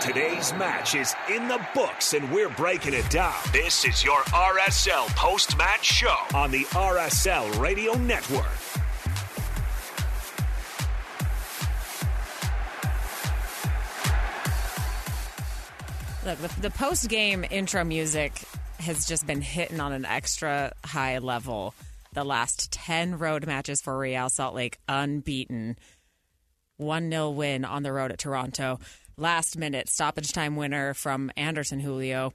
Today's match is in the books, and we're breaking it down. This is your RSL post match show on the RSL Radio Network. Look, the, the post game intro music has just been hitting on an extra high level. The last 10 road matches for Real Salt Lake unbeaten. 1 0 win on the road at Toronto. Last minute stoppage time winner from Anderson Julio.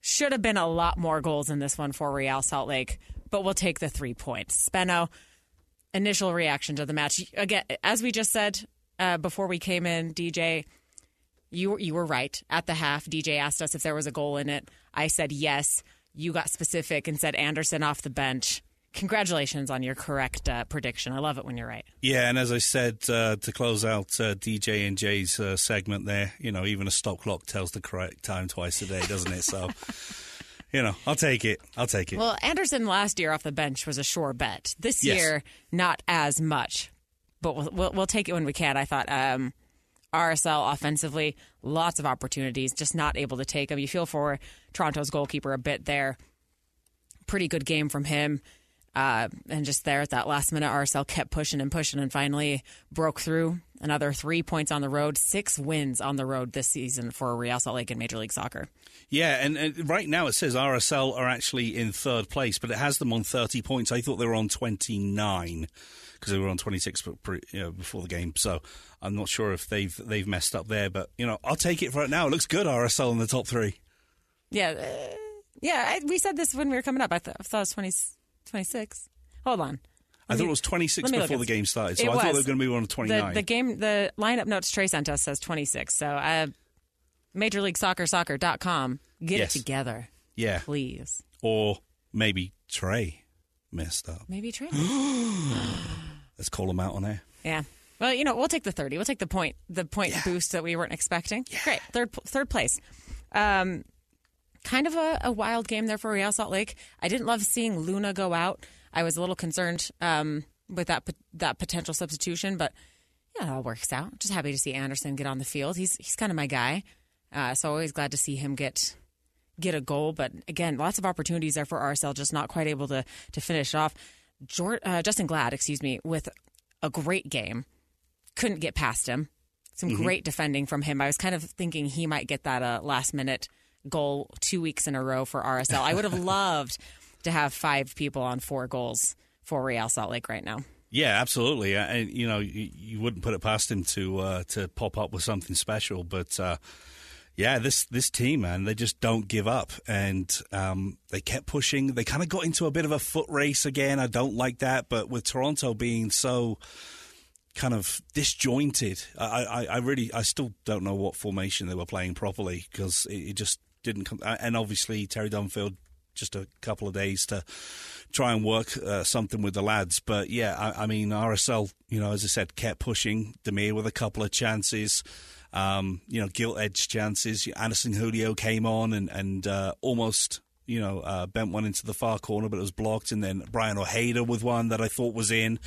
Should have been a lot more goals in this one for Real Salt Lake, but we'll take the three points. Spenno, initial reaction to the match. Again, as we just said uh, before we came in, DJ, you you were right. At the half, DJ asked us if there was a goal in it. I said yes. You got specific and said Anderson off the bench. Congratulations on your correct uh, prediction. I love it when you're right. Yeah, and as I said uh, to close out uh, DJ and Jay's uh, segment there, you know, even a stop clock tells the correct time twice a day, doesn't it? So, you know, I'll take it. I'll take it. Well, Anderson last year off the bench was a sure bet. This Yes. year, not as much, but we'll, we'll, we'll take it when we can. I thought um, RSL offensively, lots of opportunities, just not able to take them. You feel for Toronto's goalkeeper a bit there. Pretty good game from him. Uh, and just there at that last minute, RSL kept pushing and pushing and finally broke through. Another three points on the road, six wins on the road this season for Real Salt Lake in Major League Soccer. Yeah, and, and right now it says RSL are actually in third place, but it has them on 30 points. I thought they were on 29 because they were on 26 pre- you know, before the game. So I'm not sure if they've they've messed up there, but you know, I'll take it for right now. It looks good RSL in the top 3. Yeah, uh, yeah. I, we said this when we were coming up. I, th- I thought it was 20, 26. Hold on. I thought it was 26 let me look before the game started, so It I thought they were going to move on to 29. The, the game, the lineup notes Trey sent us says 26. So, uh, Major League Soccer, soccer.com. Get Yes. it together, yeah, please. or maybe Trey messed up. Maybe Trey. Let's call him out on air. yeah. Well, you know, we'll take the 30. We'll take the point, the point boost that we weren't expecting. Great. Third, third place. Um, kind of a, a wild game there for Real Salt Lake. I didn't love seeing Luna go out. I was a little concerned um, with that that potential substitution, but yeah, it all works out. Just happy to see Anderson get on the field. He's he's kind of my guy, uh, so always glad to see him get get a goal. But again, lots of opportunities there for RSL, just not quite able to to finish off. Jor- uh, Justen Glad, excuse me, with a great game, couldn't get past him. Some great defending from him. I was kind of thinking he might get that uh, last minute goal two weeks in a row for RSL. I would have loved to have five people on four goals for Real Salt Lake right now. Yeah, absolutely. And you know, you, you wouldn't put it past him to uh, to pop up with something special, but uh, yeah, this this team, man, they just don't give up, and um, they kept pushing. They kind of got into a bit of a foot race again. I don't like that, but with Toronto being so kind of disjointed, I, I, I really, I still don't know what formation they were playing properly because it, it just didn't come. And obviously, Terry Dunfield just a couple of days to try and work uh, something with the lads. But yeah, I, I mean, RSL, you know, as I said, kept pushing. Damir with a couple of chances, um, you know, gilt edge chances. Anderson Julio came on and, and uh, almost. You know, uh, bent one into the far corner, but it was blocked. And then Braian Ojeda with one that I thought was in.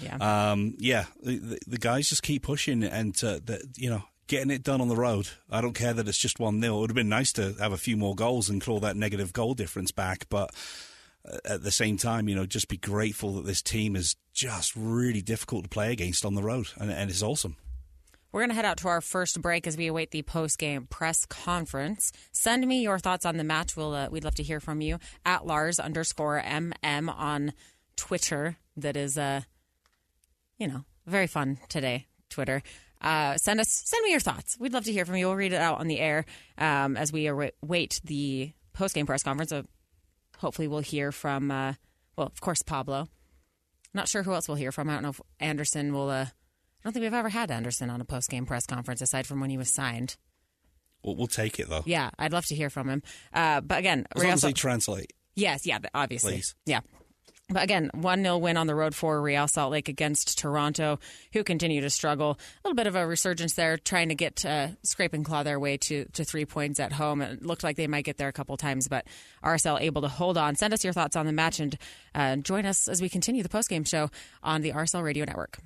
Yeah. Um, yeah, the, the, the guys just keep pushing and, uh, the, you know, getting it done on the road. I don't care that it's just 1 0. It would have been nice to have a few more goals and claw that negative goal difference back. But uh, at the same time, you know, just be grateful that this team is just really difficult to play against on the road. And, and it's awesome. We're going to head out to our first break as we await the post game press conference. Send me your thoughts on the match. We'll, uh, we'd love to hear from you at Lars underscore MM on Twitter. That is, uh, you know, very fun today, Twitter. Uh, send us, send me your thoughts. We'd love to hear from you. We'll read it out on the air um, as we await the post game press conference. So hopefully, we'll hear from, uh, well, of course, Pablo. Not sure who else we'll hear from. I don't know if Anderson will. Uh, I don't think we've ever had Anderson on a post game press conference aside from when he was signed. We'll, we'll take it, though. Yeah, I'd love to hear from him. Uh, but again, As long Real as they translate. yes, yeah, obviously, Please. yeah. But again, 1 0 win on the road for Real Salt Lake against Toronto, who continue to struggle. A little bit of a resurgence there, trying to get uh, scrape and claw their way to, to three points at home. It looked like they might get there a couple times, but RSL able to hold on. Send us your thoughts on the match and uh, join us as we continue the postgame show on the RSL Radio Network.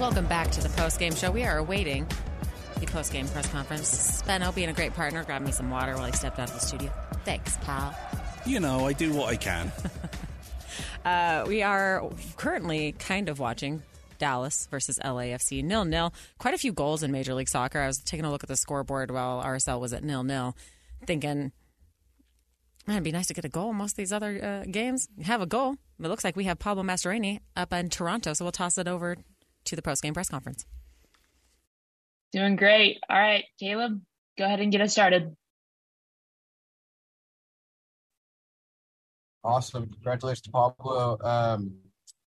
Back to the post game show. We are awaiting the post game press conference. Speno being a great partner, grabbed me some water while he stepped out of the studio. Thanks, pal. You know, I do what I can. uh, we are currently kind of watching Dallas versus LAFC nil nil. Quite a few goals in Major League Soccer. I was taking a look at the scoreboard while RSL was at nil nil, thinking, man, it'd be nice to get a goal. Most of these other uh, games have a goal. It looks like we have Pablo Mastroeni up in Toronto, so we'll toss it over to the post game press conference. Doing great. All right, Caleb, go ahead and get us started. Awesome. Congratulations to Pablo. Um,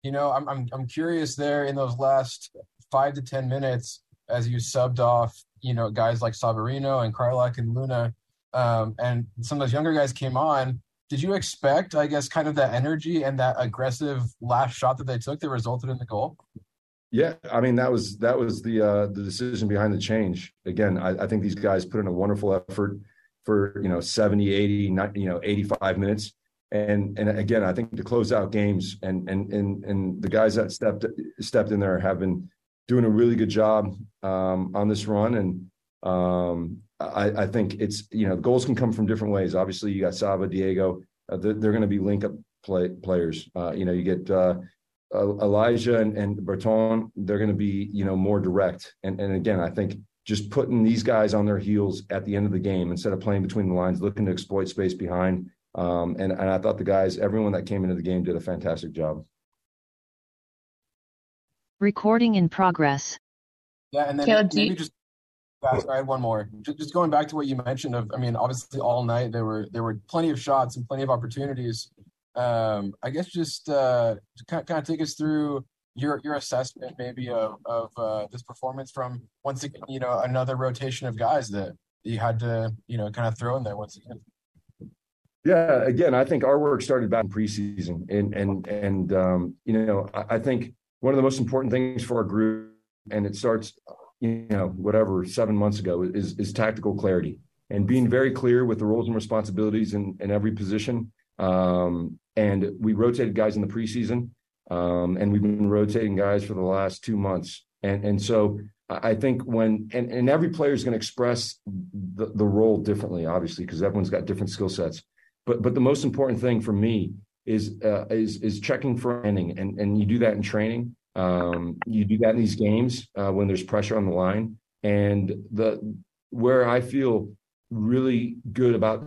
you know, I'm, I'm, I'm curious there in those last five to 10 minutes as you subbed off, you know, guys like Savarino and Kreilach and Luna, um, and some of those younger guys came on. Did you expect, I guess, kind of that energy and that aggressive last shot that they took that resulted in the goal? Yeah, I mean that was that was the uh, the decision behind the change. Again, I, I think these guys put in a wonderful effort for you know 70, 80, 90, you know 85 minutes, and and again, I think to close out games and and and and the guys that stepped stepped in there have been doing a really good job um, on this run, and um, I, I, think it's you know goals can come from different ways. Obviously, you got Saba, Diego, uh, they're, they're going to be link up play, players. Uh, you know, you get. Uh, Elijah and, and Bertin, they're going to be, you know, more direct. And, and again, I think just putting these guys on their heels at the end of the game instead of playing between the lines, looking to exploit space behind. Um, and, and I thought the guys, everyone that came into the game did a fantastic job. Recording in progress. Yeah, and then Caleb, maybe just I had one more. Just going back to what you mentioned of, I mean, obviously all night there were there were plenty of shots and plenty of opportunities um, I guess just uh, kind kind of take us through your your assessment maybe of of uh, this performance from once again you know another rotation of guys that you had to you know kind of throw in there once again. Yeah, again, I think our work started back in preseason, and and and um, you know I, I think one of the most important things for our group, and it starts you know whatever seven months ago is is tactical clarity and being very clear with the roles and responsibilities in, in every position um, and we rotated guys in the preseason, um, and we've been rotating guys for the last two months. And and so I think when and, and every player is going to express the, the role differently, obviously, because everyone's got different skill sets. But but the most important thing for me is uh, is is checking for training, and and you do that in training. Um, you do that in these games uh, when there's pressure on the line. And the where I feel really good about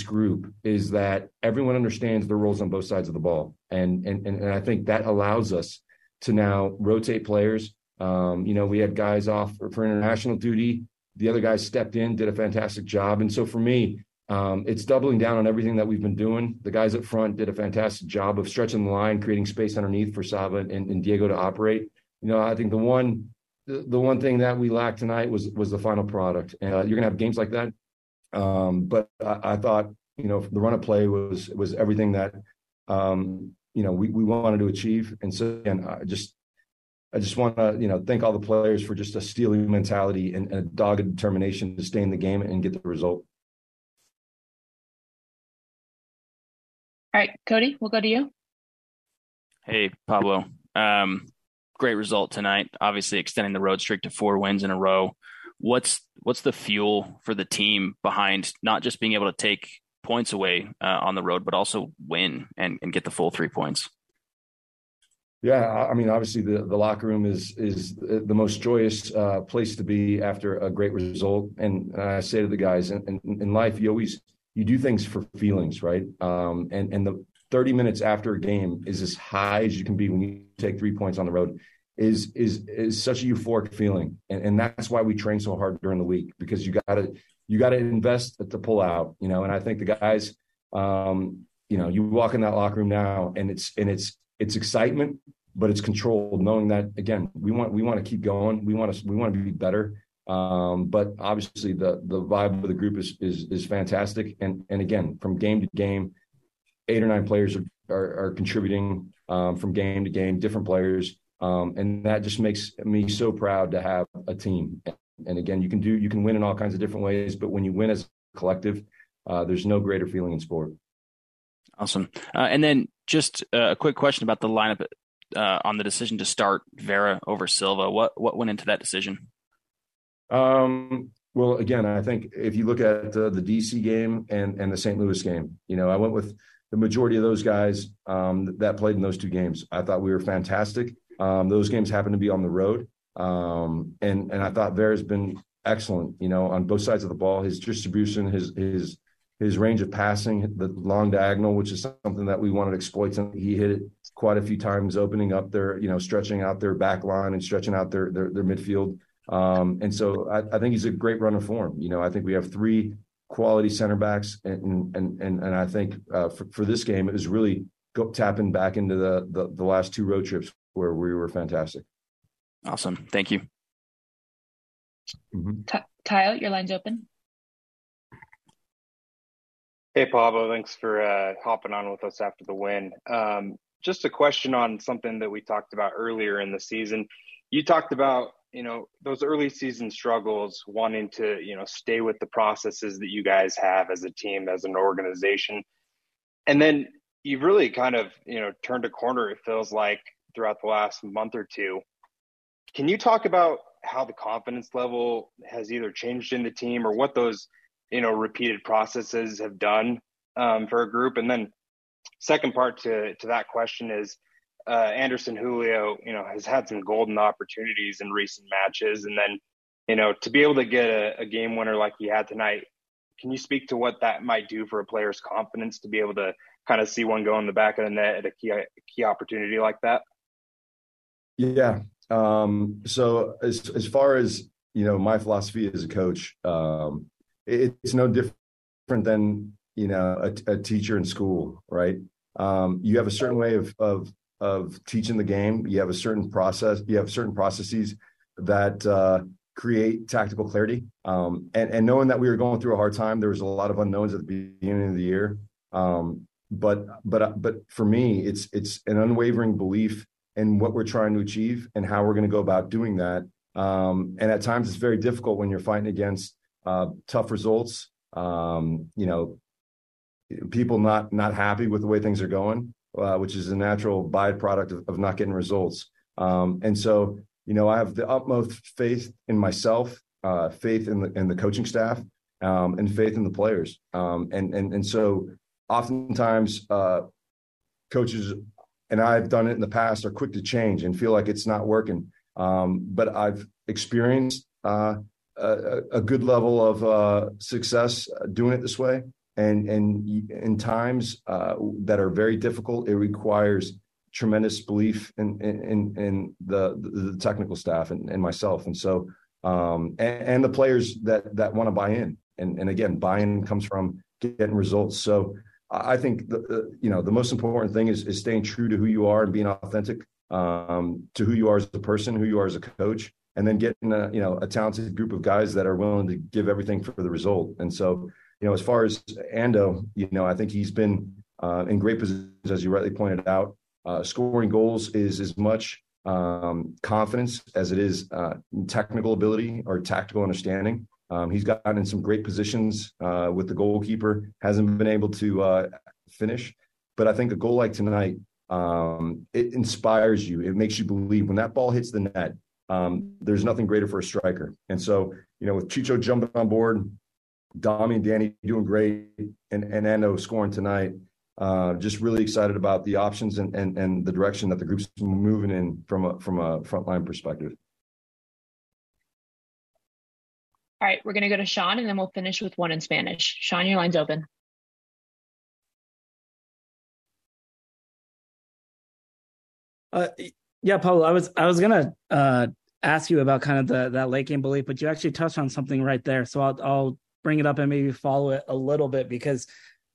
group is that everyone understands their roles on both sides of the ball, and and and I think that allows us to now rotate players. Um, you know, we had guys off for, for, international duty. The other guys stepped in, did a fantastic job, and so for me, um, it's doubling down on everything that we've been doing. The guys up front did a fantastic job of stretching the line, creating space underneath for Saba and, and Diego to operate. You know, I think the one the, one thing that we lacked tonight was was the final product. And uh, you're gonna have games like that um, but I, I, thought, you know, the run of play was was everything that um, you know we, we wanted to achieve. And so again, I just I just want to you know thank all the players for just a stealing mentality and, and a dogged determination to stay in the game and get the result. All right, Cody, we'll go to you. Hey, Pablo. Um, great result tonight. Obviously, extending the road streak to four wins in a row what's what's the fuel for the team behind not just being able to take points away uh, on the road, but also win and, and get the full three points? Yeah, I mean, obviously the, the locker room is is the most joyous uh, place to be after a great result. And I say to the guys, in, in, in life, you always you do things for feelings, right? Um, and and the 30 minutes after a game is as high as you can be when you take three points on the road is is is such a euphoric feeling, and, and that's why we train so hard during the week because you got to you got to invest to pull out, you know. And I think the guys, um, you know, you walk in that locker room now, and it's and it's it's excitement, but it's controlled, knowing that again, we want we want to keep going, we want to we want to be better. Um, but obviously, the the vibe of the group is is is fantastic, and and again, from game to game, eight or nine players are are, are contributing um, from game to game, different players. Um, and that just makes me so proud to have a team. And again, you can do you can win in all kinds of different ways, but when you win as a collective, uh, there's no greater feeling in sport. Awesome. Uh, and then just uh, a quick question about the lineup uh, on the decision to start Vera over Silva. What what went into that decision? Um, well, again, I think if you look at uh, the DC game and and the St. Louis game, you know, I went with the majority of those guys um, that played in those two games. I thought we were fantastic. Um, those games happen to be on the road, um, and and I thought Vera's been excellent. You know, on both sides of the ball, his distribution, his his his range of passing, the long diagonal, which is something that we wanted to exploit. He hit it quite a few times, opening up their, you know, stretching out their back line and stretching out their their, their midfield. Um, and so I, I, think he's a great run runner form. You know, I think we have three quality center backs, and and and and I think uh, for, for this game it was really go, tapping back into the, the the last two road trips where we were fantastic. Awesome, thank you. Mm-hmm. Kyle, your line's open. Hey, Pablo, thanks for uh, hopping on with us after the win. Um, just a question on something that we talked about earlier in the season. You talked about you know those early season struggles wanting to you know stay with the processes that you guys have as a team as an organization and then you've really kind of you know turned a corner it feels like throughout the last month or two. Can you talk about how the confidence level has either changed in the team or what those you know repeated processes have done um, for a group? And then second part to to that question is uh, Anderson Julio, you know, has had some golden opportunities in recent matches, and then, you know, to be able to get a, a, game winner like he had tonight, can you speak to what that might do for a player's confidence to be able to kind of see one go in the back of the net at a key key opportunity like that? Yeah. Um, so as as far as you know, my philosophy as a coach, um, it, it's no different than you know a, a teacher in school, right? Um, you have a certain way of of of teaching the game. You have a certain process. You have certain processes that uh, create tactical clarity. Um, and, and knowing that we were going through a hard time, there was a lot of unknowns at the beginning of the year. Um, but but but for me, it's it's an unwavering belief in what we're trying to achieve and how we're going to go about doing that. Um, and at times, it's very difficult when you're fighting against uh, tough results. Um, you know, people not not happy with the way things are going uh, which is a natural byproduct of, of not getting results. Um, and so, you know, I have the utmost faith in myself, uh, faith in the in the coaching staff, um, and faith in the players. Um, and and and so, oftentimes, uh, coaches and I've done it in the past are quick to change and feel like it's not working. Um, but I've experienced uh, a, a, good level of uh, success doing it this way and and in times uh, that are very difficult, it requires tremendous belief in in, in the, the technical staff and, and myself, and so um, and, and, the players that that want to buy in. And and again, buy-in comes from getting results. So I think the, the, you know the most important thing is is staying true to who you are and being authentic um, to who you are as a person, who you are as a coach, and then getting a you know a talented group of guys that are willing to give everything for the result. And so you know, as far as Ando, you know, I think he's been uh, in great positions, as you rightly pointed out. Uh, scoring goals is as much um, confidence as it is uh, technical ability or tactical understanding. Um, he's gotten in some great positions uh, with the goalkeeper, hasn't been able to uh, finish. But I think a goal like tonight, um, it inspires you. It makes you believe when that ball hits the net, um, there's nothing greater for a striker. And so, you know, with Chicho jumping on board, Dami and Danny doing great, and and Ando scoring tonight. Uh, just really excited about the options and, and and the direction that the group's moving in from a from a frontline perspective. All right, we're going to go to Sean, and then we'll finish with one in Spanish. Sean, your line's open. Uh, yeah, Pablo, I was I was gonna uh, ask you about kind of the that late game belief, but you actually touched on something right there. So I'll I'll bring it up and maybe follow it a little bit because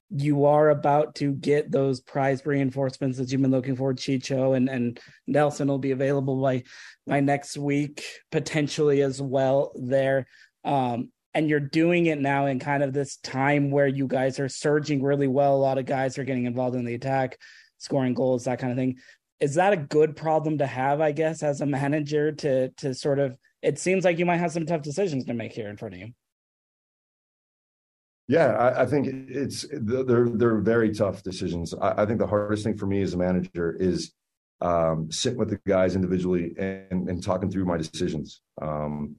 you are about to get those prize reinforcements that you've been looking for. Chicho and, and Nelson will be available by by next week, potentially as well there. Um, and you're doing it now in kind of this time where you guys are surging really well. A lot of guys are getting involved in the attack, scoring goals, that kind of thing. Is that a good problem to have, I guess, as a manager to to sort of it seems like you might have some tough decisions to make here in front of you. Yeah, I, I, think it's they're they're very tough decisions. I, I, think the hardest thing for me as a manager is um, sitting with the guys individually and, and talking through my decisions. Um,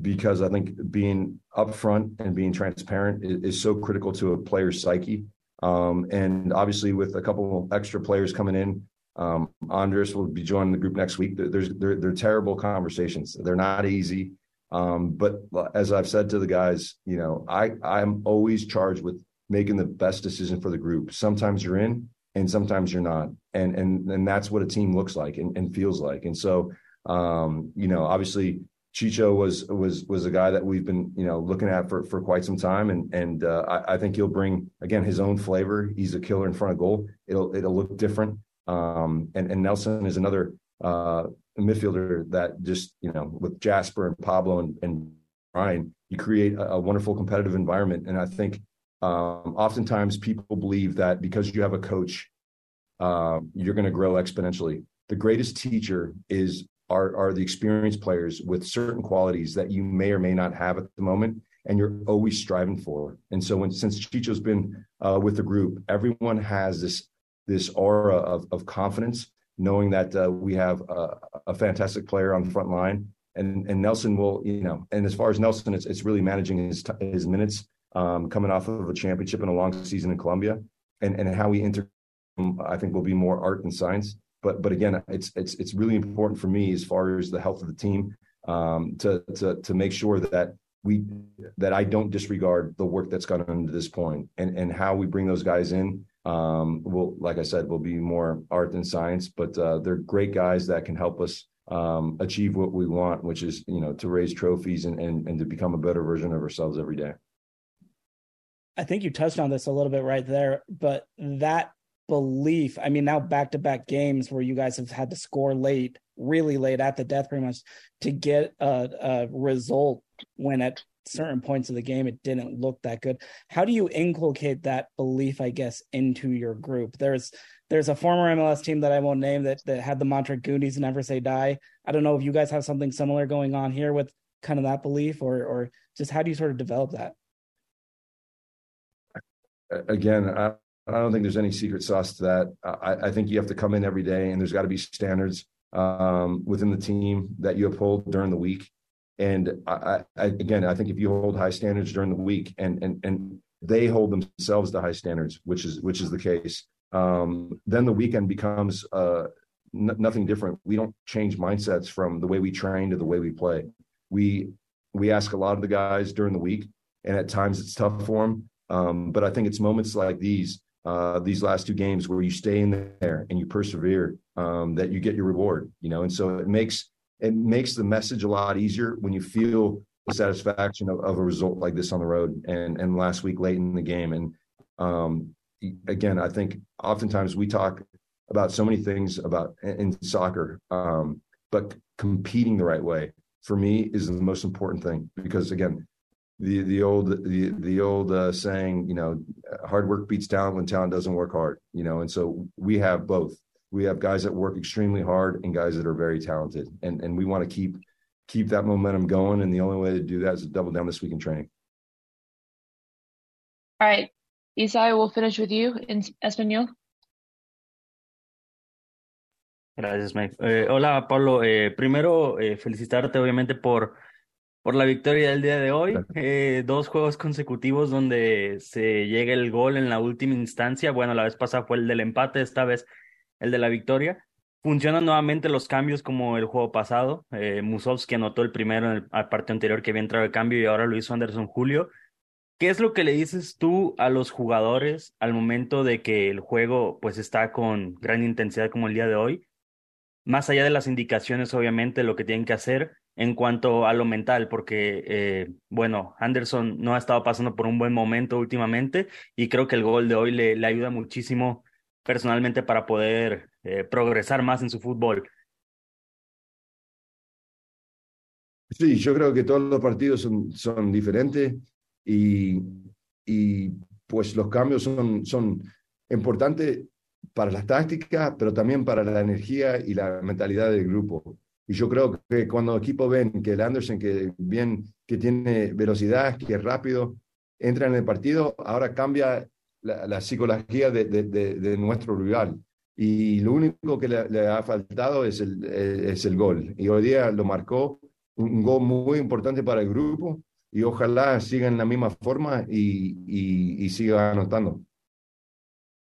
because I think being upfront and being transparent is, is so critical to a player's psyche. Um, and obviously, with a couple extra players coming in, um, Andres will be joining the group next week. There's they're, they're terrible conversations. They're not easy. Um, but as I've said to the guys, you know, I I'm always charged with making the best decision for the group. Sometimes you're in, and sometimes you're not, and and and that's what a team looks like and, and feels like. And so, um, you know, obviously Chicho was was was a guy that we've been you know looking at for for quite some time, and and uh, I, I, think he'll bring again his own flavor. He's a killer in front of goal. It'll it'll look different. Um, and and Nelson is another uh, midfielder that just you know with Jasper and Pablo and, and Ryan, you create a, a, wonderful competitive environment. And I think um, oftentimes people believe that because you have a coach, uh, you're going to grow exponentially. The greatest teacher is are are the experienced players with certain qualities that you may or may not have at the moment and you're always striving for. And so when since chicho's been uh, with the group everyone has this this aura of, of confidence knowing that uh, we have a, a, fantastic player on the front line. And and nelson will you know and as far as nelson it's, it's really managing his his minutes um, coming off of a championship and a long season in colombia. And and how we inter i think will be more art and science but but again, it's it's it's really important for me as far as the health of the team um, to to to make sure that we that I don't disregard the work that's gone into this point and and how we bring those guys in. Um, will like I said, will be more art than science, but uh, they're great guys that can help us um, achieve what we want, which is you know to raise trophies and, and and to become a better version of ourselves every day. I think you touched on this a little bit right there, but that belief. I mean, now back to back games where you guys have had to score late, really late at the death, pretty much to get a, a result when at certain points of the game it didn't look that good. How do you inculcate that belief, I guess, into your group? There's there's a former MLS team that I won't name that that had the mantra Goonies never say die. I don't know if you guys have something similar going on here with kind of that belief or or just how do you sort of develop that? Again, I, I don't think there's any secret sauce to that. I, I think you have to come in every day, and there's got to be standards um, within the team that you uphold during the week. And I, I, again, I think if you hold high standards during the week, and and and they hold themselves to high standards, which is which is the case, um, then the weekend becomes uh, n- nothing different. We don't change mindsets from the way we train to the way we play. We we ask a lot of the guys during the week, and at times it's tough for them. Um, but I think it's moments like these uh, these last two games where you stay in there and you persevere, um, that you get your reward, you know. And so it makes it makes the message a lot easier when you feel the satisfaction of, of a result like this on the road and and last week late in the game. And um, again, I think oftentimes we talk about so many things about in soccer, um, but competing the right way for me is the most important thing because again the the old the the old uh, saying, you know, hard work beats talent when talent doesn't work hard. You know, and so we have both. We have guys that work extremely hard and guys that are very talented, and and we want to keep keep that momentum going. And the only way to do that is to double down this week in training. All right, Isai, we'll finish with you in español. Gracias, Mike. Eh, hola, Pablo. Eh, primero, eh, felicitarte obviamente por por la victoria del día de hoy. Eh, dos juegos consecutivos donde se llega el gol en la última instancia. Bueno, la vez pasada fue el del empate, esta vez el de la victoria. Funcionan nuevamente los cambios como el juego pasado. Eh, Musovski anotó el primero en el partido anterior que había entrado de cambio y ahora lo hizo Anderson Julio. ¿Qué es lo que le dices tú a los jugadores al momento de que el juego pues está con gran intensidad como el día de hoy? Más allá de las indicaciones, obviamente, lo que tienen que hacer, en cuanto a lo mental, porque, eh, bueno, Anderson no ha estado pasando por un buen momento últimamente y creo que el gol de hoy le, ayuda muchísimo personalmente para poder eh, progresar más en su fútbol. Sí, yo creo que todos los partidos son, son diferentes y, y pues los cambios son, son importantes para las tácticas, pero también para la energía y la mentalidad del grupo. Y yo creo que cuando el equipo ven que el Anderson, que bien, que tiene velocidad, que es rápido, entra en el partido, ahora cambia la, psicología de, de, de, nuestro rival. y lo único que le, ha faltado es el, es el gol. Y hoy día lo marcó un gol muy importante para el grupo y ojalá siga en la misma forma y, y, siga anotando.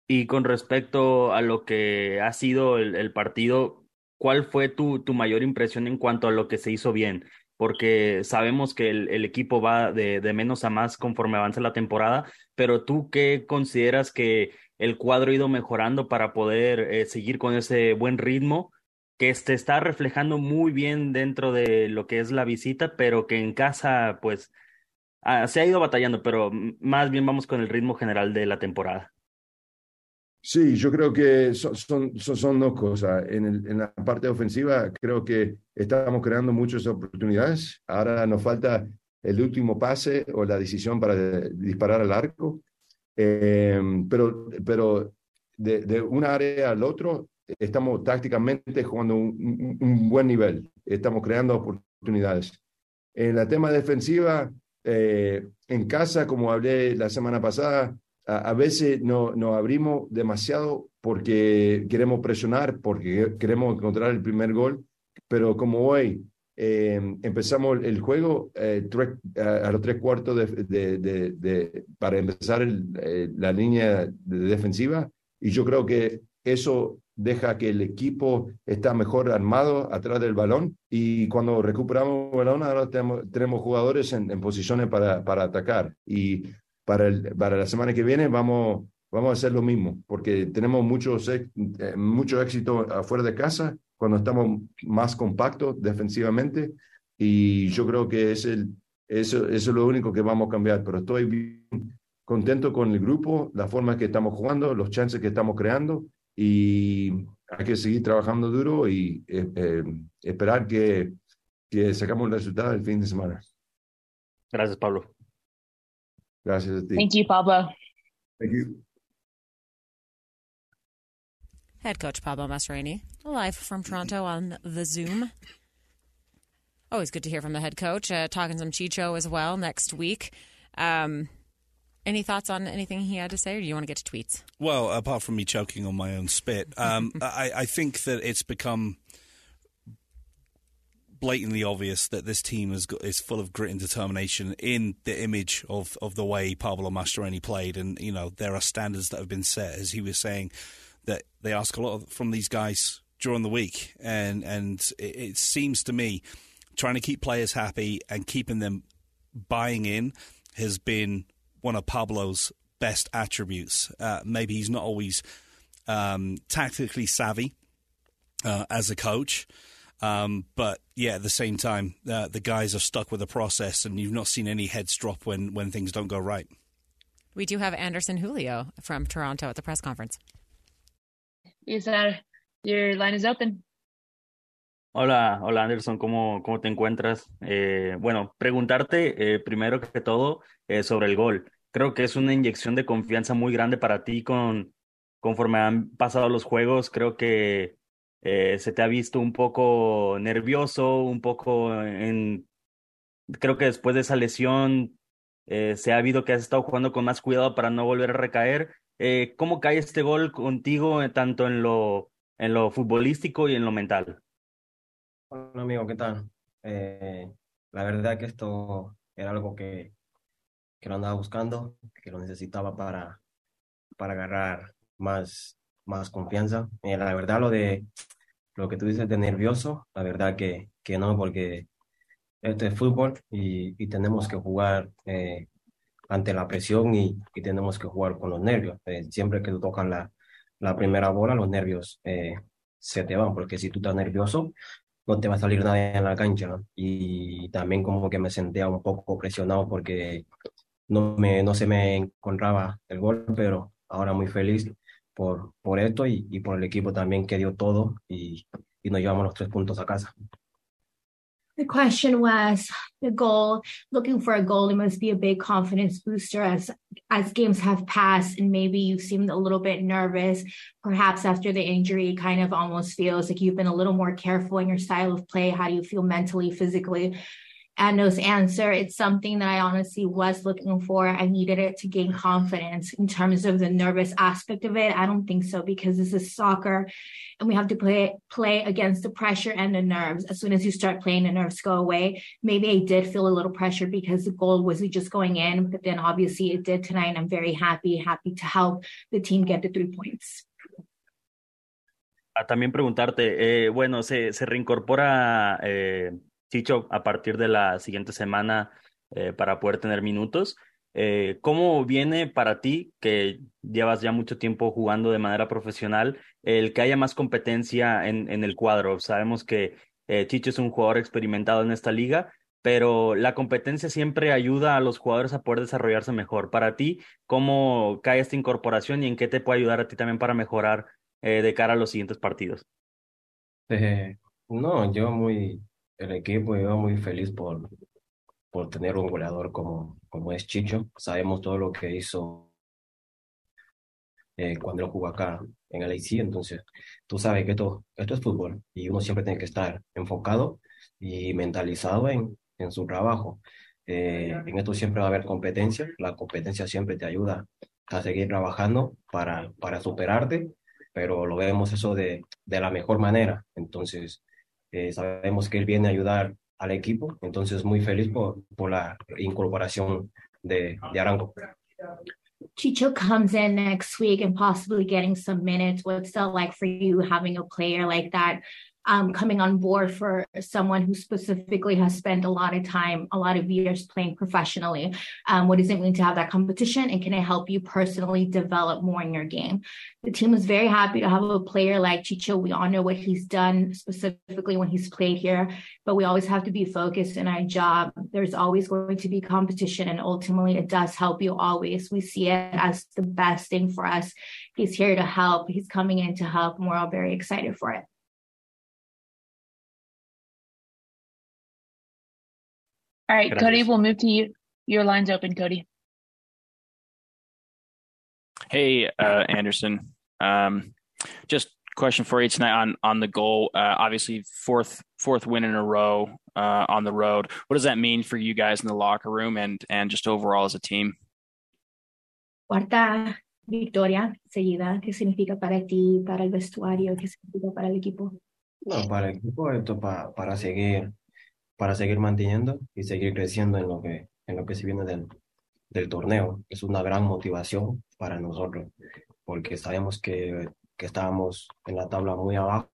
Y con respecto a lo que ha sido el, partido, ¿cuál fue tu, tu, mayor impresión en cuanto a lo que se hizo bien? Porque sabemos que el, equipo va de, de, menos a más conforme avanza la temporada, pero tú qué consideras que el cuadro ha ido mejorando para poder eh, seguir con ese buen ritmo que se está reflejando muy bien dentro de lo que es la visita, pero que en casa, pues, ah, se ha ido batallando, pero más bien vamos con el ritmo general de la temporada. Sí, yo creo que son, son, son dos cosas. En, el, en, la parte ofensiva creo que estamos creando muchas oportunidades. Ahora nos falta el último pase o la decisión para disparar al arco. Eh, pero pero de, de un área al otro estamos tácticamente jugando un, un, buen nivel, estamos creando oportunidades. En la tema defensiva, eh, en casa, como hablé la semana pasada, a, veces no, nos abrimos demasiado porque queremos presionar, porque queremos encontrar el primer gol, pero como hoy eh, empezamos el juego eh, a, los tres cuartos de, de, de, para empezar la línea defensiva, y yo creo que eso deja que el equipo está mejor armado atrás del balón y cuando recuperamos el balón ahora tenemos, tenemos jugadores en, posiciones para, para, atacar y para, el, para la semana que viene vamos, vamos a hacer lo mismo porque tenemos mucho, eh, mucho éxito afuera de casa cuando estamos más compactos defensivamente y yo creo que es el, eso, eso es lo único que vamos a cambiar, pero estoy bien contento con el grupo, la forma que estamos jugando, los chances que estamos creando y hay que seguir trabajando duro y eh, eh, esperar que, que sacamos el resultado el fin de semana. Gracias, Pablo. Gracias a ti. Thank you, Pablo. Thank you. Head coach Pablo Mastroeni, live from Toronto on the Zoom. Always good to hear from the head coach. Uh, talking some Chicho as well next week. Um, any thoughts on anything he had to say, or do you want to get to tweets? Well, apart from me choking on my own spit, um, I, I, think that it's become blatantly obvious that this team is is full of grit and determination in the image of, of the way Pablo Mastroeni played, and you know there are standards that have been set, as he was saying, that they ask a lot from these guys during the week, and and it, it seems to me trying to keep players happy and keeping them buying in has been one of Pablo's best attributes. Uh, maybe he's not always um, tactically savvy uh, as a coach. Um, but yeah, at the same time, uh, the guys are stuck with the process, and you've not seen any heads drop when, when things don't go right. We do have Anderson Julio from Toronto at the press conference. Is that your line is open? Hola, hola Anderson, ¿cómo, cómo te encuentras? Eh, bueno, preguntarte eh, primero que todo eh, sobre el gol. Creo que es una inyección de confianza muy grande para ti con, conforme han pasado los juegos. Creo que se te ha visto un poco nervioso, un poco en... Creo que después de esa lesión se ha habido que has estado jugando con más cuidado para no volver a recaer. ¿Cómo cae este gol contigo tanto en lo, en lo futbolístico y en lo mental? Hola amigo, ¿qué tal? Eh, la verdad que esto era algo que, que lo andaba buscando, que lo necesitaba para, para agarrar más, más confianza. Eh, la verdad lo de lo que tú dices de nervioso, la verdad que, que no, porque esto es fútbol y, y tenemos que jugar eh, ante la presión y, y, tenemos que jugar con los nervios. siempre que tú tocas la, la primera bola, los nervios se te van, porque si tú estás nervioso, no te va a salir nadie en la cancha. Y también como que me sentía un poco presionado porque no, me, no se me encontraba el gol, pero ahora muy feliz por, por esto y, y por el equipo también que dio todo y, y nos llevamos los tres puntos a casa. The question was the goal. Looking for a goal, it must be a big confidence booster as as games have passed, and maybe you seemed a little bit nervous. Perhaps after the injury, kind of almost feels like you've been a little more careful in your style of play. How do you feel mentally, physically? Ando's answer. It's something that I honestly was looking for. I needed it to gain confidence in terms of the nervous aspect of it. I don't think so because this is soccer and we have to play play against the pressure and the nerves. As soon as you start playing, the nerves go away. Maybe I did feel a little pressure because the goal wasn't just going in, but then obviously it did tonight. I'm very happy, happy to help the team get the three points. también preguntarte, eh, bueno, se, se reincorpora eh, Chicho a partir de la siguiente semana eh, para poder tener minutos. Eh, ¿Cómo viene para ti, que llevas ya mucho tiempo jugando de manera profesional, el que haya más competencia en, el cuadro? Sabemos que eh, Chicho es un jugador experimentado en esta liga, pero la competencia siempre ayuda a los jugadores a poder desarrollarse mejor. Para ti, ¿cómo cae esta incorporación y en qué te puede ayudar a ti también para mejorar de cara a los siguientes partidos? no, yo muy, el equipo, yo muy feliz por, por tener un goleador como, como es Chicho. Sabemos todo lo que hizo eh, cuando él jugó acá en el AC, entonces tú sabes que esto, esto es fútbol y uno siempre tiene que estar enfocado y mentalizado en, en su trabajo. Eh, en esto siempre va a haber competencia, la competencia siempre te ayuda a seguir trabajando para, para superarte, pero lo vemos eso de, de la mejor manera. Entonces, eh, sabemos que él viene a ayudar al equipo, entonces muy feliz por, por la incorporación de, de Arango. Chicho comes in next week and possibly getting some minutes. What's that like for you having a player like that um, coming on board for someone who specifically has spent a lot of time, a lot of years playing professionally? Um, what does it mean to have that competition? And can it help you personally develop more in your game? The team was very happy to have a player like Chicho. We all know what he's done specifically when he's played here, but we always have to be focused in our job. There's always going to be competition, and ultimately, it does help you always. We see it as the best thing for us. He's here to help, he's coming in to help, and we're all very excited for it. All right, Gracias. Cody, we'll move to you. Your line's open, Cody. Hey, uh, Anderson. Um, just question for you tonight on on the goal. Uh, obviously, fourth fourth win in a row uh, on the road. What does that mean for you guys in the locker room and and just overall as a team? Cuarta victoria seguida. ¿Qué significa para ti, para el vestuario? ¿Qué significa para el equipo? No, para el equipo esto para para seguir para seguir manteniendo y seguir creciendo en lo que, en lo que se viene del, del torneo. Es una gran motivación para nosotros, porque sabemos que, que estábamos en la tabla muy abajo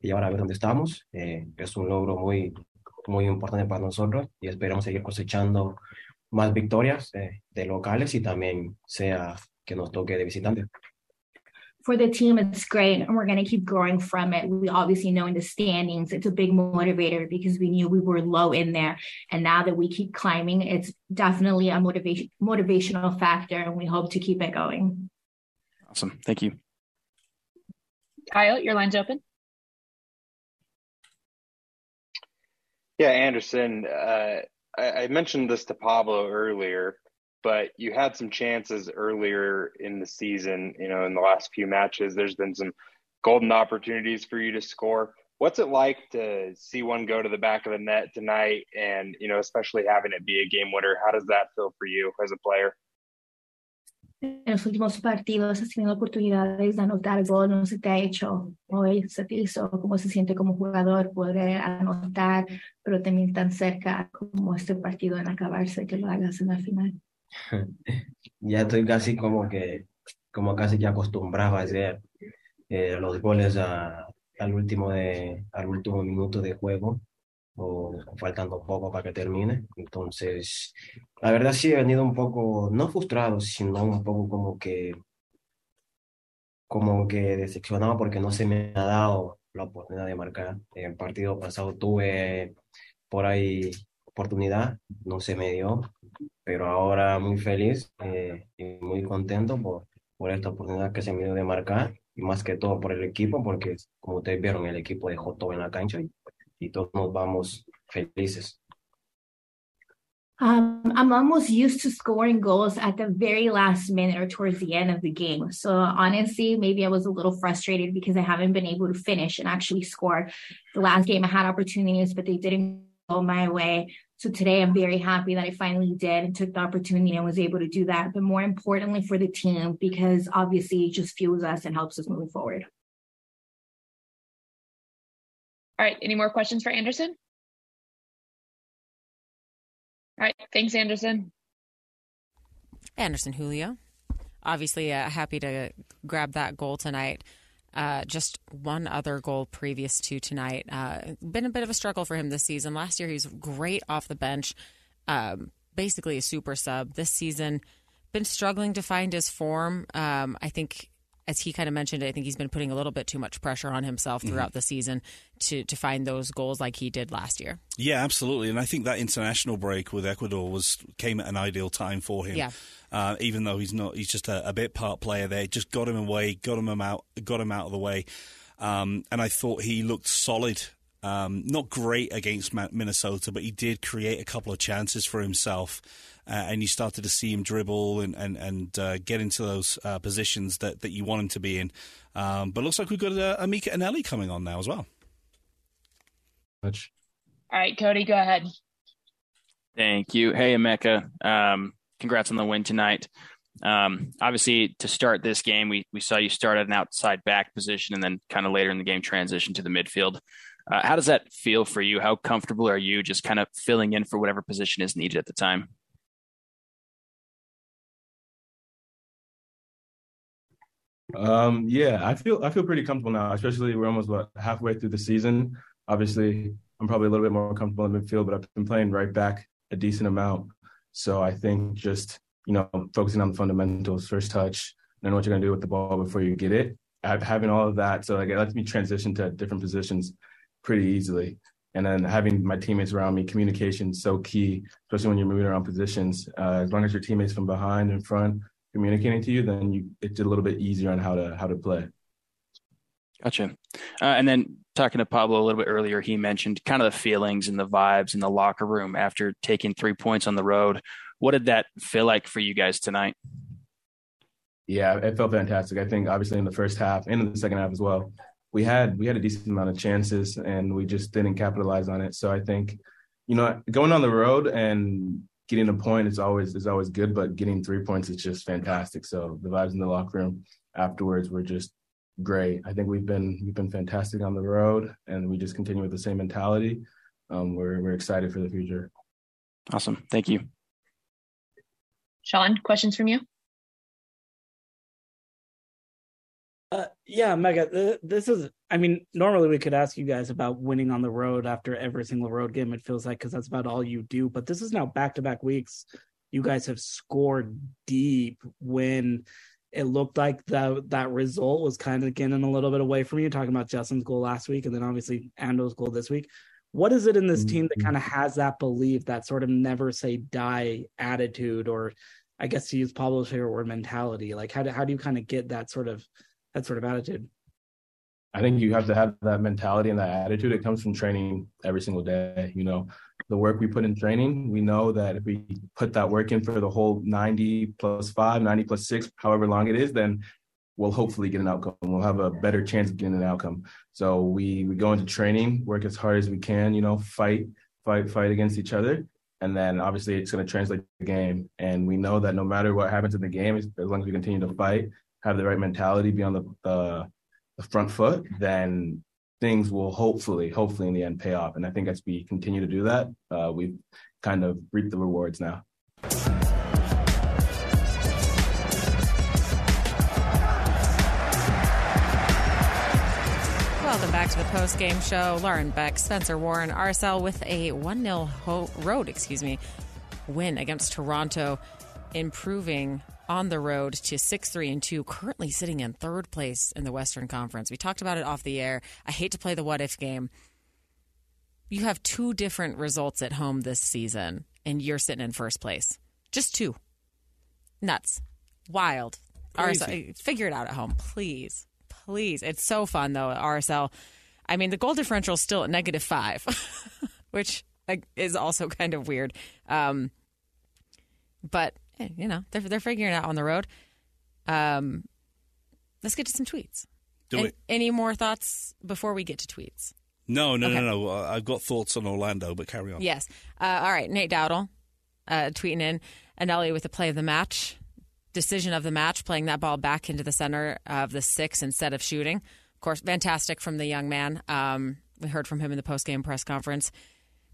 y ahora ver dónde estamos. Eh, es un logro muy, muy importante para nosotros y esperamos seguir cosechando más victorias eh, de locales y también sea que nos toque de visitantes. For the team, it's great. And we're going to keep growing from it. We obviously know in the standings, it's a big motivator because we knew we were low in there. And now that we keep climbing, it's definitely a motivation, motivational factor. And we hope to keep it going. Awesome. Thank you. Kyle, your line's open. Yeah, Anderson, uh, I, I mentioned this to Pablo earlier but you had some chances earlier in the season, you know, in the last few matches. There's been some golden opportunities for you to score. What's it like to see one go to the back of the net tonight and, you know, especially having it be a game winner? How does that feel for you as a player? En los últimos partidos has tenido oportunidades de anotar gol, no se te ha hecho hoy, se te hizo, cómo se siente como jugador poder anotar, pero también tan cerca como este partido en acabarse, que lo hagas en la final. ya estoy casi como que, como casi que acostumbrado a hacer eh, los goles a, al, último de, al último minuto de juego o faltando poco para que termine. Entonces, la verdad sí he venido un poco, no frustrado, sino un poco como que, como que decepcionado porque no se me ha dado la oportunidad de marcar. En el partido pasado tuve por ahí oportunidad, no se me dio, pero ahora muy feliz eh, y muy contento por, por esta oportunidad que se me dio de marcar y más que todo por el equipo, porque como ustedes vieron, el equipo dejó todo en la cancha y, y todos nos vamos felices. Um, I'm almost used to scoring goals at the very last minute or towards the end of the game. So honestly, maybe I was a little frustrated because I haven't been able to finish and actually score. The last game I had opportunities, but they didn't go my way. So today I'm very happy that I finally did and took the opportunity and was able to do that. But more importantly for the team, because obviously it just fuels us and helps us move forward. All right. Any more questions for Anderson? All right. Thanks, Anderson. Anderson Julio. Obviously, uh, happy to grab that goal tonight. Uh, just one other goal previous to tonight. Uh, been a bit of a struggle for him this season. Last year, he was great off the bench, um, basically a super sub. This season, been struggling to find his form. Um, I think as he kind of mentioned, I think he's been putting a little bit too much pressure on himself mm-hmm. throughout mm-hmm. the season to to find those goals like he did last year. Yeah, absolutely. And I think that international break with Ecuador was came at an ideal time for him. Yeah. Uh, even though he's not, he's just a, a, bit part player there. Just got him away, got him out, got him out of the way. Um, and I thought he looked solid um, not great against Minnesota, but he did create a couple of chances for himself uh, and you started to see him dribble and and and uh, get into those uh, positions that, that you want him to be in. Um, but looks like we've got uh, Emeka Eneli coming on now as well. Much. All right, Cody, go ahead. Thank you. Hey, Emeka. Um, congrats on the win tonight. Um, obviously, to start this game, we, we saw you start at an outside back position and then kind of later in the game transition to the midfield. Uh, how does that feel for you? How comfortable are you just kind of filling in for whatever position is needed at the time? Um, yeah, I feel I feel pretty comfortable now. Especially we're almost what, halfway through the season. Obviously, I'm probably a little bit more comfortable in midfield, but I've been playing right back a decent amount. So I think just you know focusing on the fundamentals, first touch, knowing what you're gonna do with the ball before you get it, having all of that, so like it lets me transition to different positions pretty easily. And then having my teammates around me, communication is so key, especially when you're moving around positions. Uh, as long as your teammates from behind and front communicating to you, then you it's a little bit easier on how to how to play. Gotcha. Uh, and then talking to Pablo a little bit earlier, he mentioned kind of the feelings and the vibes in the locker room after taking three points on the road. What did that feel like for you guys tonight? Yeah, it felt fantastic. I think obviously in the first half and in the second half as well, we had we had a decent amount of chances and we just didn't capitalize on it. So I think, you know, going on the road and getting a point is always is always good, but getting three points is just fantastic. So the vibes in the locker room afterwards were just great. I think we've been we've been fantastic on the road, and we just continue with the same mentality. Um, we're we're excited for the future. Awesome, thank you, Sean. Questions from you? Uh, yeah, Mega. This is. I mean, normally we could ask you guys about winning on the road after every single road game. It feels like because that's about all you do. But this is now back to back weeks. You guys have scored deep when it looked like that that result was kind of getting a little bit away from you. Talking about Justen's goal last week, and then obviously Ando's goal this week. What is it in this team that mm-hmm. kind of has that belief, that sort of never say die attitude, or I guess to use Pablo's favorite word, mentality? Like how do how do you kind of get that sort of that sort of attitude? I think you have to have that mentality and that attitude. It comes from training every single day. You know, the work we put in training, we know that if we put that work in for the whole 90 plus five, 90 plus six, however long it is, then we'll hopefully get an outcome. We'll have a better chance of getting an outcome. So we we go into training, work as hard as we can, you know, fight, fight, fight against each other. And then obviously it's going to translate the game. And we know that no matter what happens in the game, as long as we continue to fight have the right mentality, be on the, the, front foot, then things will hopefully, hopefully in the end pay off. And I think as we continue to do that, uh, we've kind of reaped the rewards now. Welcome back to the post game show. Lauren Beck, Spencer Warne, RSL with a 1 0 ho- road, excuse me, win against Toronto, improving on the road to 6 3 and 2, currently sitting in third place in the Western Conference. We talked about it off the air. I hate to play the what if game. You have two different results at home this season, and you're sitting in first place. Just two. Nuts. Wild. RSL, figure it out at home, please. Please. It's so fun, though, at RSL. I mean, the goal differential is still at negative five, which is also kind of weird. Um, but you know, they're they're figuring it out on the road. Um, let's get to some tweets. Do it. Any more thoughts before we get to tweets? No, no, Okay. no, no. I've got thoughts on Orlando, but carry on. Yes. Uh, all right. Nate Dowdle uh, tweeting in Eneli with the play of the match, decision of the match, playing that ball back into the center of the six instead of shooting. Of course, fantastic from the young man. Um, we heard from him in the post game press conference.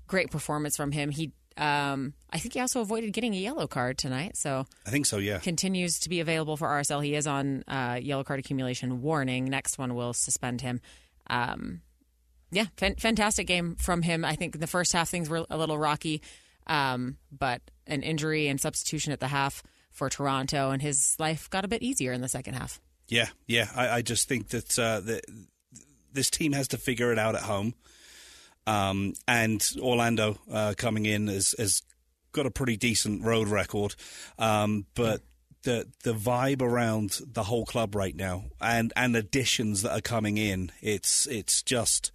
Great performance from him. He, um, I think, he also avoided getting a yellow card tonight. So I think so. Yeah. continues to be available for RSL. He is on uh, yellow card accumulation warning. Next one will suspend him. Um, yeah, fan- fantastic game from him. I think in the first half things were a little rocky, um, but an injury and substitution at the half for Toronto, and his life got a bit easier in the second half. Yeah, yeah. I, I just think that uh, the, this team has to figure it out at home. Um, and Orlando uh, coming in has, has got a pretty decent road record, um, but the the vibe around the whole club right now, and and additions that are coming in, it's it's just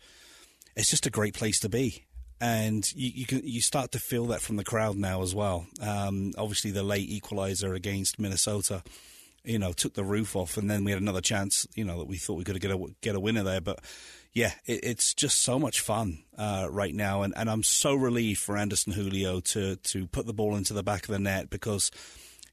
it's just a great place to be. And you, you can you start to feel that from the crowd now as well. Um, obviously, the late equalizer against Minnesota, you know, took the roof off, and then we had another chance. You know, that we thought we could get a get a winner there, but yeah, it, it's just so much fun uh, right now, and, and I'm so relieved for Anderson Julio to to put the ball into the back of the net because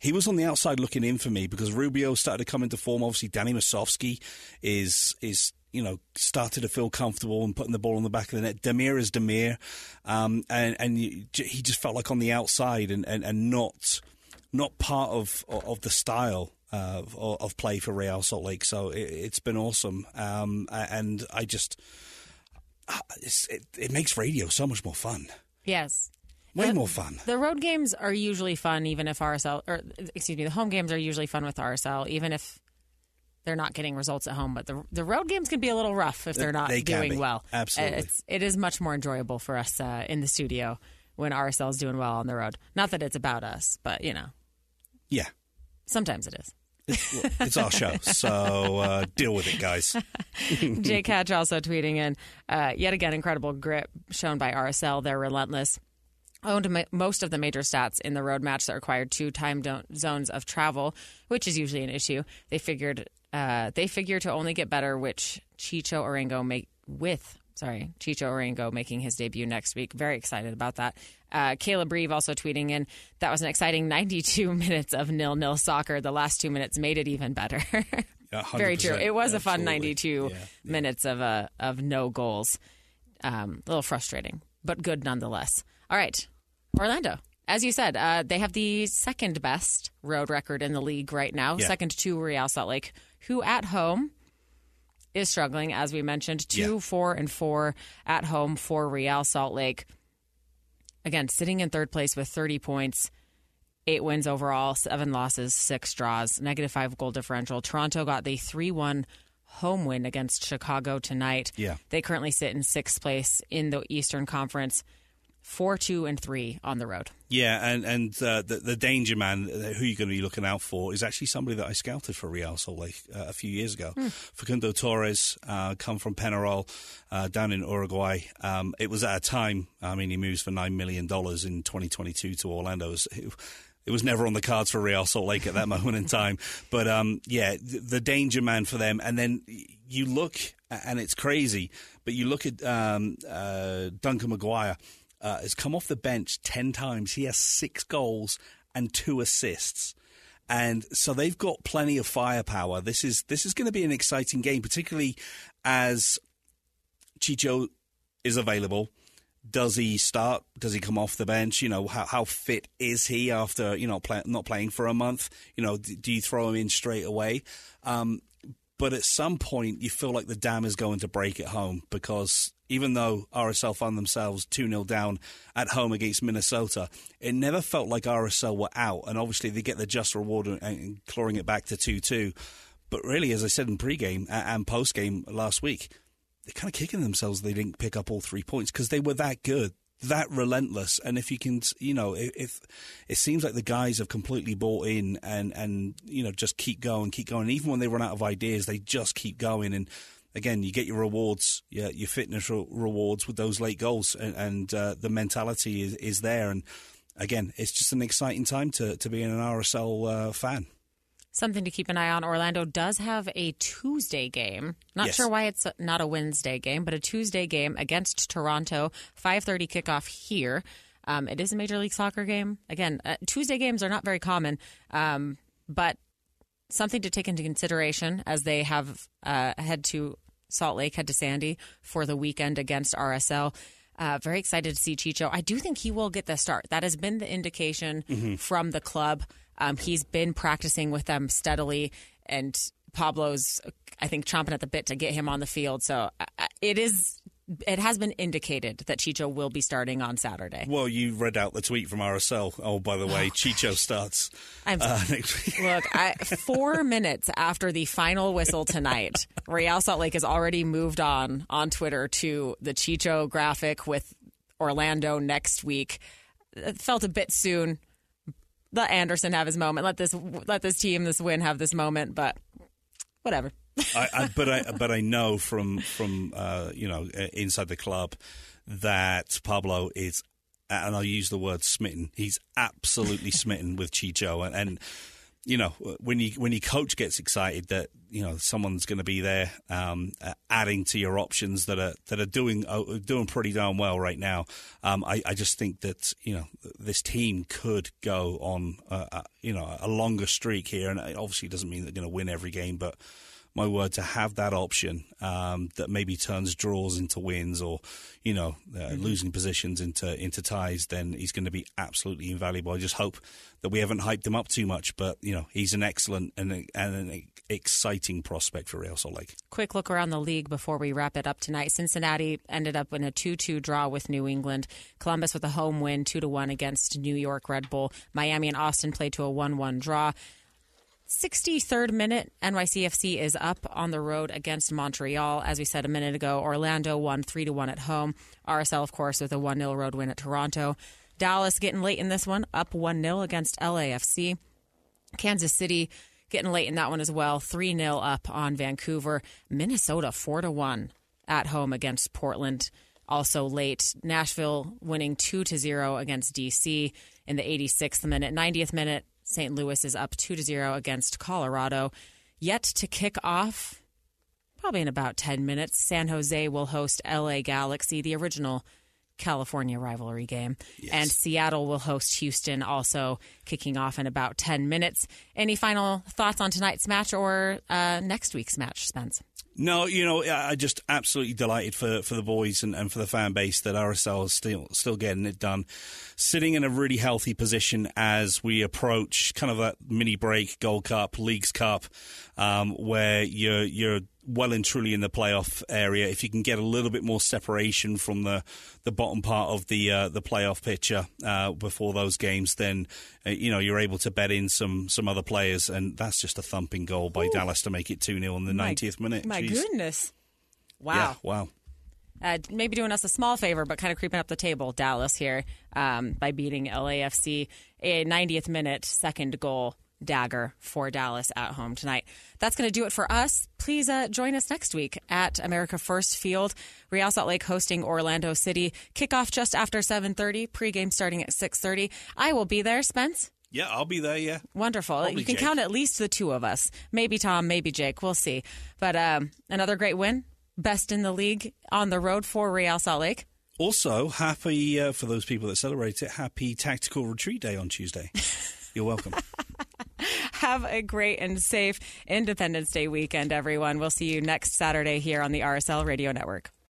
he was on the outside looking in for me because Rubio started to come into form. Obviously, Danny Musovski is is you know started to feel comfortable and putting the ball on the back of the net. Damir is Damir, um, and and he just felt like on the outside and, and, and not not part of of the style. Uh, of, of play for Real Salt Lake, so it, it's been awesome, um, and I just uh, it's, it, it makes radio so much more fun, Yes. way The- more fun. The road games are usually fun, even if RSL, or excuse me, the home games are usually fun with RSL, even if they're not getting results at home. But the the road games can be a little rough if they're not They doing be. well. Absolutely. it's it is much more enjoyable for us uh, in the studio when RSL is doing well on the road. Not that it's about us, but you know, Yeah, sometimes it is. It's our show, so uh, deal with it, guys. Jay Catch also tweeting in, uh, yet again, incredible grit shown by RSL. They're relentless. Owned most of the major stats in the road match that required two time zones of travel, which is usually an issue. They figured uh, they figure to only get better, which Chicho Arango make with sorry Chicho Arango making his debut next week. Very excited about that. Uh, Caleb Reeve also tweeting in that was an exciting 92 minutes of nil nil soccer. The last two minutes made it even better. Yeah, Very true. It was a fun Absolutely. 92 minutes of uh, of no goals. Um, a little frustrating, but good nonetheless. All right, Orlando. As you said, uh, they have the second best road record in the league right now, Yeah. second to Real Salt Lake, who at home is struggling, as we mentioned, two, four, and four at home for Real Salt Lake. Again, sitting in third place with 30 points, eight wins overall, seven losses, six draws, negative five goal differential. Toronto got the 3 1 home win against Chicago tonight. Yeah. They currently sit in sixth place in the Eastern Conference, 4 2 and 3 on the road. Yeah, and and uh, the the danger man uh, who you're going to be looking out for is actually somebody that I scouted for Real Salt Lake uh, a few years ago. Hmm. Facundo Torres, uh, come from Penarol uh, down in Uruguay. Um, it was at a time. I mean, he moves for nine million dollars in 2022 to Orlando. It was, it was never on the cards for Real Salt Lake at that moment in time. But um, yeah, the, the danger man for them. And then you look, and it's crazy. But you look at um, uh, Duncan Maguire uh, has come off the bench 10 times. He has six goals and two assists. And so they've got plenty of firepower. This is this is going to be an exciting game, particularly as Chicho is available. Does he start? Does he come off the bench? You know, how, how fit is he after you know play, not playing for a month? You know, d- do you throw him in straight away? Um, but at some point, you feel like the dam is going to break at home because even though RSL found themselves 2 0 down at home against Minnesota, it never felt like RSL were out. And obviously, they get the just reward and, clawing it back to 2 2. But really, as I said in pre-game and post-game last week, they're kind of kicking themselves they didn't pick up all three points because they were that good, that relentless. And if you can, you know, if it seems like the guys have completely bought in and and you know just keep going, keep going. Even when they run out of ideas, they just keep going. And again, you get your rewards, your, your fitness re- rewards with those late goals, and, and uh, the mentality is, is there. And again, it's just an exciting time to to be an RSL uh, fan. Something to keep an eye on. Orlando does have a Tuesday game. Not Yes. sure why it's not a Wednesday game, but a Tuesday game against Toronto. 5:30 kickoff here. Um, it is a Major League Soccer game. Again, uh, Tuesday games are not very common, um, but something to take into consideration as they have uh, head to Salt Lake, head to Sandy for the weekend against RSL. Uh, very excited to see Chicho. I do think he will get the start. That has been the indication Mhm. from the club. Um, he's been practicing with them steadily, and Pablo's, I think, chomping at the bit to get him on the field. So uh, it is. It has been indicated that Chicho will be starting on Saturday. Well, you read out the tweet from RSL. Oh, by the way, Chicho starts. I'm uh, next week. Look, I, four minutes after the final whistle tonight, Real Salt Lake has already moved on on Twitter to the Chicho graphic with Orlando next week. It felt a bit soon. Let Anderson have his moment. Let this let this team, this win, have this moment. But whatever. I, I, but I but I know from from uh, you know uh, inside the club that Pablo is, and I'll use the word smitten. He's absolutely smitten with Chicho, and, and you know when you when your coach gets excited that you know someone's going to be there, um, uh, adding to your options that are that are doing uh, doing pretty darn well right now. Um, I, I just think that you know this team could go on uh, uh, you know a longer streak here, and it obviously doesn't mean they're going to win every game, but my word, to have that option um, that maybe turns draws into wins or, you know, uh, losing positions into into ties, then he's going to be absolutely invaluable. I just hope that we haven't hyped him up too much, but you know, he's an excellent and, and an exciting prospect for Real Salt Lake. Quick look around the league before we wrap it up tonight. Cincinnati ended up in a 2 2 draw with New England. Columbus with a home win, 2 to 1 against New York Red Bull. Miami and Austin played to a 1 1 draw. 63rd minute, NYCFC is up on the road against Montreal. As we said a minute ago, Orlando won 3 1 at home. RSL, of course, with a 1 0 road win at Toronto. Dallas getting late in this one, up 1 0 against LAFC. Kansas City getting late in that one as well, 3 0 up on Vancouver. Minnesota 4 1 at home against Portland. Also late, Nashville winning 2 0 against DC in the 86th minute. 90th minute, St. Louis is up 2 to 0 against Colorado. Yet to kick off, probably in about 10 minutes, San Jose will host LA Galaxy, the original California rivalry game. And Seattle will host Houston, also kicking off in about 10 minutes. Any final thoughts on tonight's match or uh, next week's match, Spence? No, you know, I just absolutely delighted for, for the boys and, and for the fan base that RSL is still still getting it done, sitting in a really healthy position as we approach kind of that mini break, Gold Cup, Leagues Cup, um, where you're you're well and truly in the playoff area. If you can get a little bit more separation from the, the bottom part of the uh, the playoff picture uh, before those games, then uh, you know you're able to bet in some some other players, and that's just a thumping goal by Dallas to make it two 0 in the 90th minute. My Jeez. goodness. Wow. Yeah, wow. uh, maybe doing us a small favor, but kind of creeping up the table, Dallas here, um, by beating LAFC. A 90th minute second goal dagger for Dallas at home tonight. That's going to do it for us. Please uh, join us next week at America First Field. Real Salt Lake hosting Orlando City. Kickoff just after 7.30, pregame starting at 6.30. I will be there, Spence. Yeah, I'll be there. Yeah. Wonderful. Probably you can Jake. count at least the two of us. Maybe Tom, maybe Jake. We'll see. But um, another great win. Best in the league on the road for Real Salt Lake. Also, happy uh, for those people that celebrate it. Happy Tactical Retreat Day on Tuesday. You're welcome. Have a great and safe Independence Day weekend, everyone. We'll see you next Saturday here on the RSL Radio Network.